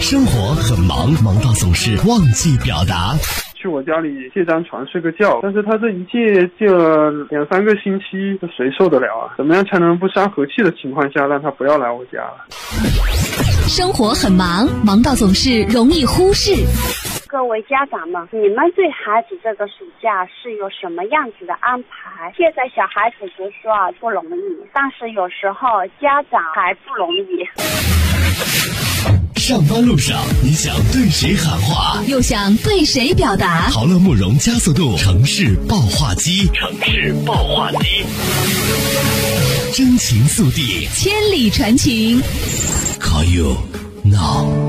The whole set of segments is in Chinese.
生活很忙，忙到总是忘记表达。去我家里借张床睡个觉，但是他这一借借了两三个星期，这谁受得了啊？怎么样才能不伤和气的情况下让他不要来我家了？生活很忙，忙到总是容易忽视。各位家长们，你们对孩子这个暑假是有什么样子的安排？现在小孩子读书啊不容易，但是有时候家长还不容易。上班路上，你想对谁喊话，又想对谁表达？豪乐慕容加速度城市爆话机，城市爆话机，真情速递，千里传情。Call you now。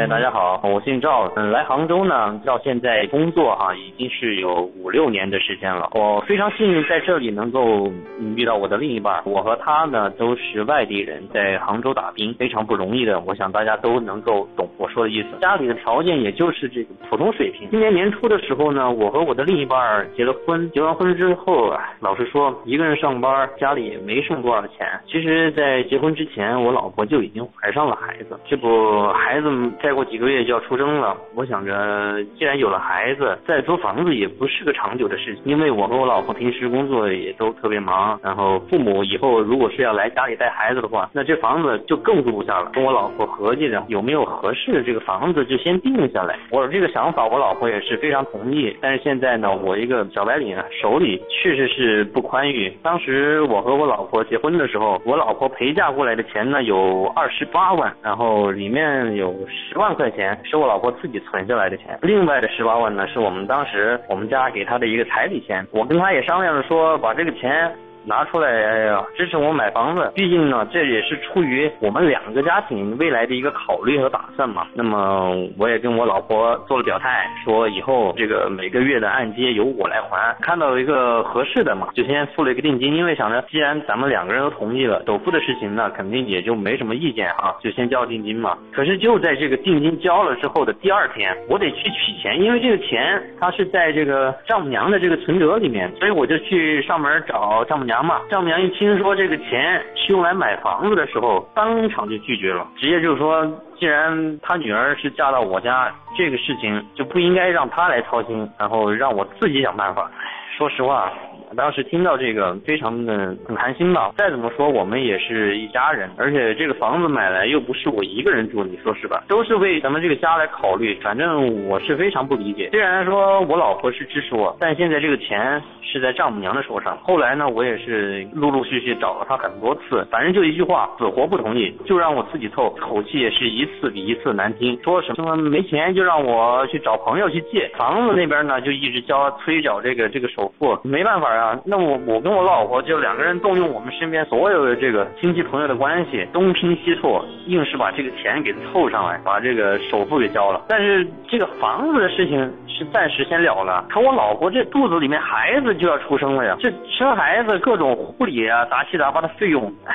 哎，大家好，我姓赵，嗯，来杭州呢，到现在工作哈、已经是有五六年的时间了。我非常幸运在这里能够遇到我的另一半，我和他呢都是外地人，在杭州打拼，非常不容易的。我想大家都能够我说的意思。家里的条件也就是这个普通水平。今年年初的时候呢，我和我的另一半结了婚，结完婚之后，啊老实说，一个人上班，家里也没剩多少钱。其实，在结婚之前，我老婆就已经怀上了孩子，这不孩子再过几个月就要出生了。我想着，既然有了孩子，再租房子也不是个长久的事情，因为我和我老婆平时工作也都特别忙，然后父母以后如果是要来家里带孩子的话，那这房子就更租不下了。跟我老婆合计着有没有合适的这个房子，就先定下来。我这个想法，我老婆也是非常同意。但是现在呢，我一个小白领啊，手里确实是不宽裕。当时我和我老婆结婚的时候，我老婆陪嫁过来的钱呢有二十八万，然后里面有十万块钱是我老婆自己存下来的钱，另外的十八万呢是我们当时我们家给她的一个彩礼钱。我跟她也商量着说，把这个钱。拿出来，哎呀，支持我买房子。毕竟呢，这也是出于我们两个家庭未来的一个考虑和打算嘛。那么，我也跟我老婆做了表态，说以后这个每个月的按揭由我来还。看到一个合适的嘛，就先付了一个定金。因为想着，既然咱们两个人都同意了，首付的事情呢，肯定也就没什么意见啊，就先交定金嘛。可是就在这个定金交了之后的第二天，我得去取钱，因为这个钱它是在这个丈母娘的这个存折里面，所以我就去上门找丈母娘。娘嘛，丈母娘一听说这个钱是用来买房子的时候，当场就拒绝了，直接就说，既然她女儿是嫁到我家，这个事情就不应该让她来操心，然后让我自己想办法。说实话。当时听到这个，非常的很寒心吧。再怎么说，我们也是一家人，而且这个房子买来又不是我一个人住，你说是吧？都是为咱们这个家来考虑。反正我是非常不理解。虽然说我老婆是支持我，但现在这个钱是在丈母娘的手上。后来呢，我也是陆陆续续找了她很多次，反正就一句话，死活不同意，就让我自己凑。口气也是一次比一次难听，说什么没钱就让我去找朋友去借。房子那边呢，就一直交催缴这个这个首付，没办法。啊，那我我跟我老婆就两个人动用我们身边所有的这个亲戚朋友的关系，东拼西凑，硬是把这个钱给凑上来，把这个首付给交了。但是这个房子的事情是暂时先了了，可我老婆这肚子里面孩子就要出生了呀，这生孩子各种护理啊，杂七杂八的费用，唉。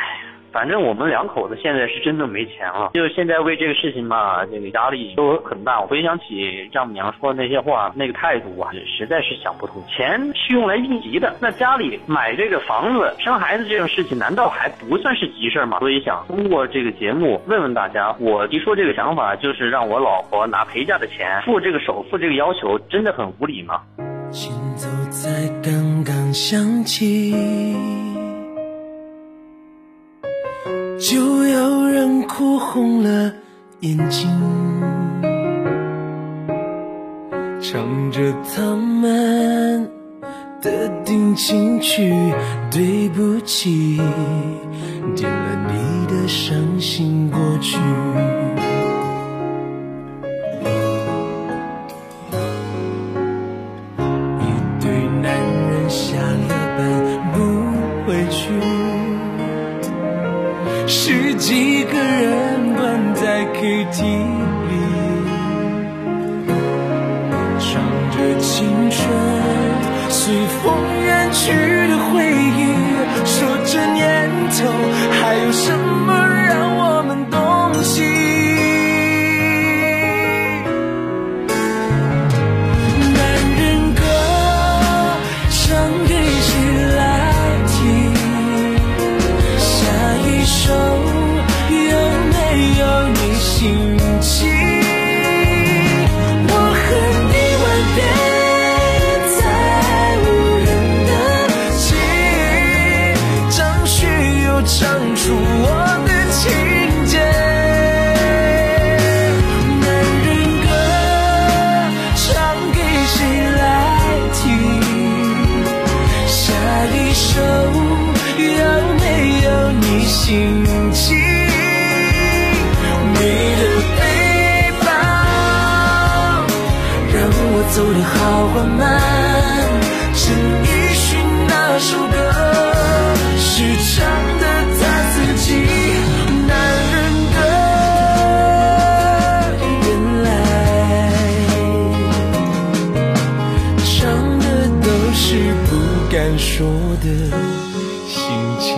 反正我们两口子现在是真的没钱了，就现在为这个事情嘛，这个压力都很大。我回想起丈母娘说的那些话，那个态度啊，实在是想不通。钱是用来应急的，那家里买这个房子、生孩子这种事情，难道还不算是急事吗？所以想通过这个节目问问大家，我提出这个想法，就是让我老婆拿陪嫁的钱付这个首付，这个要求真的很无理吗？行走在刚刚响起。就要让哭红了眼睛，唱着他们的定情曲，对不起，点了你的伤心过去。青春随风远去的回忆，说这年头还有什么心情，你的背包让我走得好缓慢。陈奕迅那首歌是唱的他自己，男人的原来唱的都是不敢说的心情。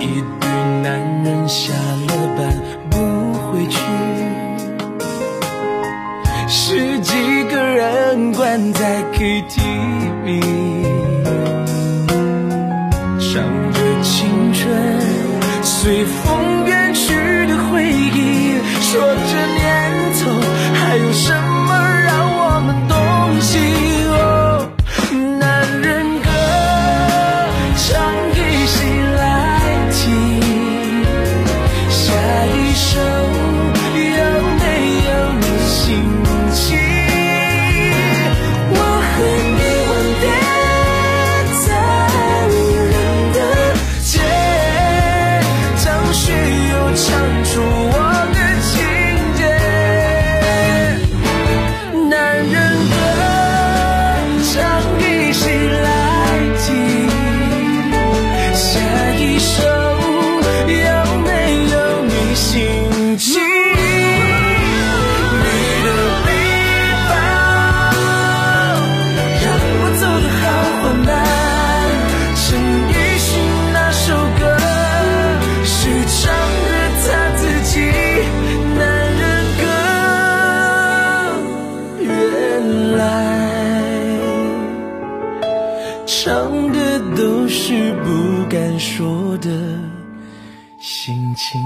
一对男人下了班不回去，十几个人关在 KTV，唱着青春随风心情。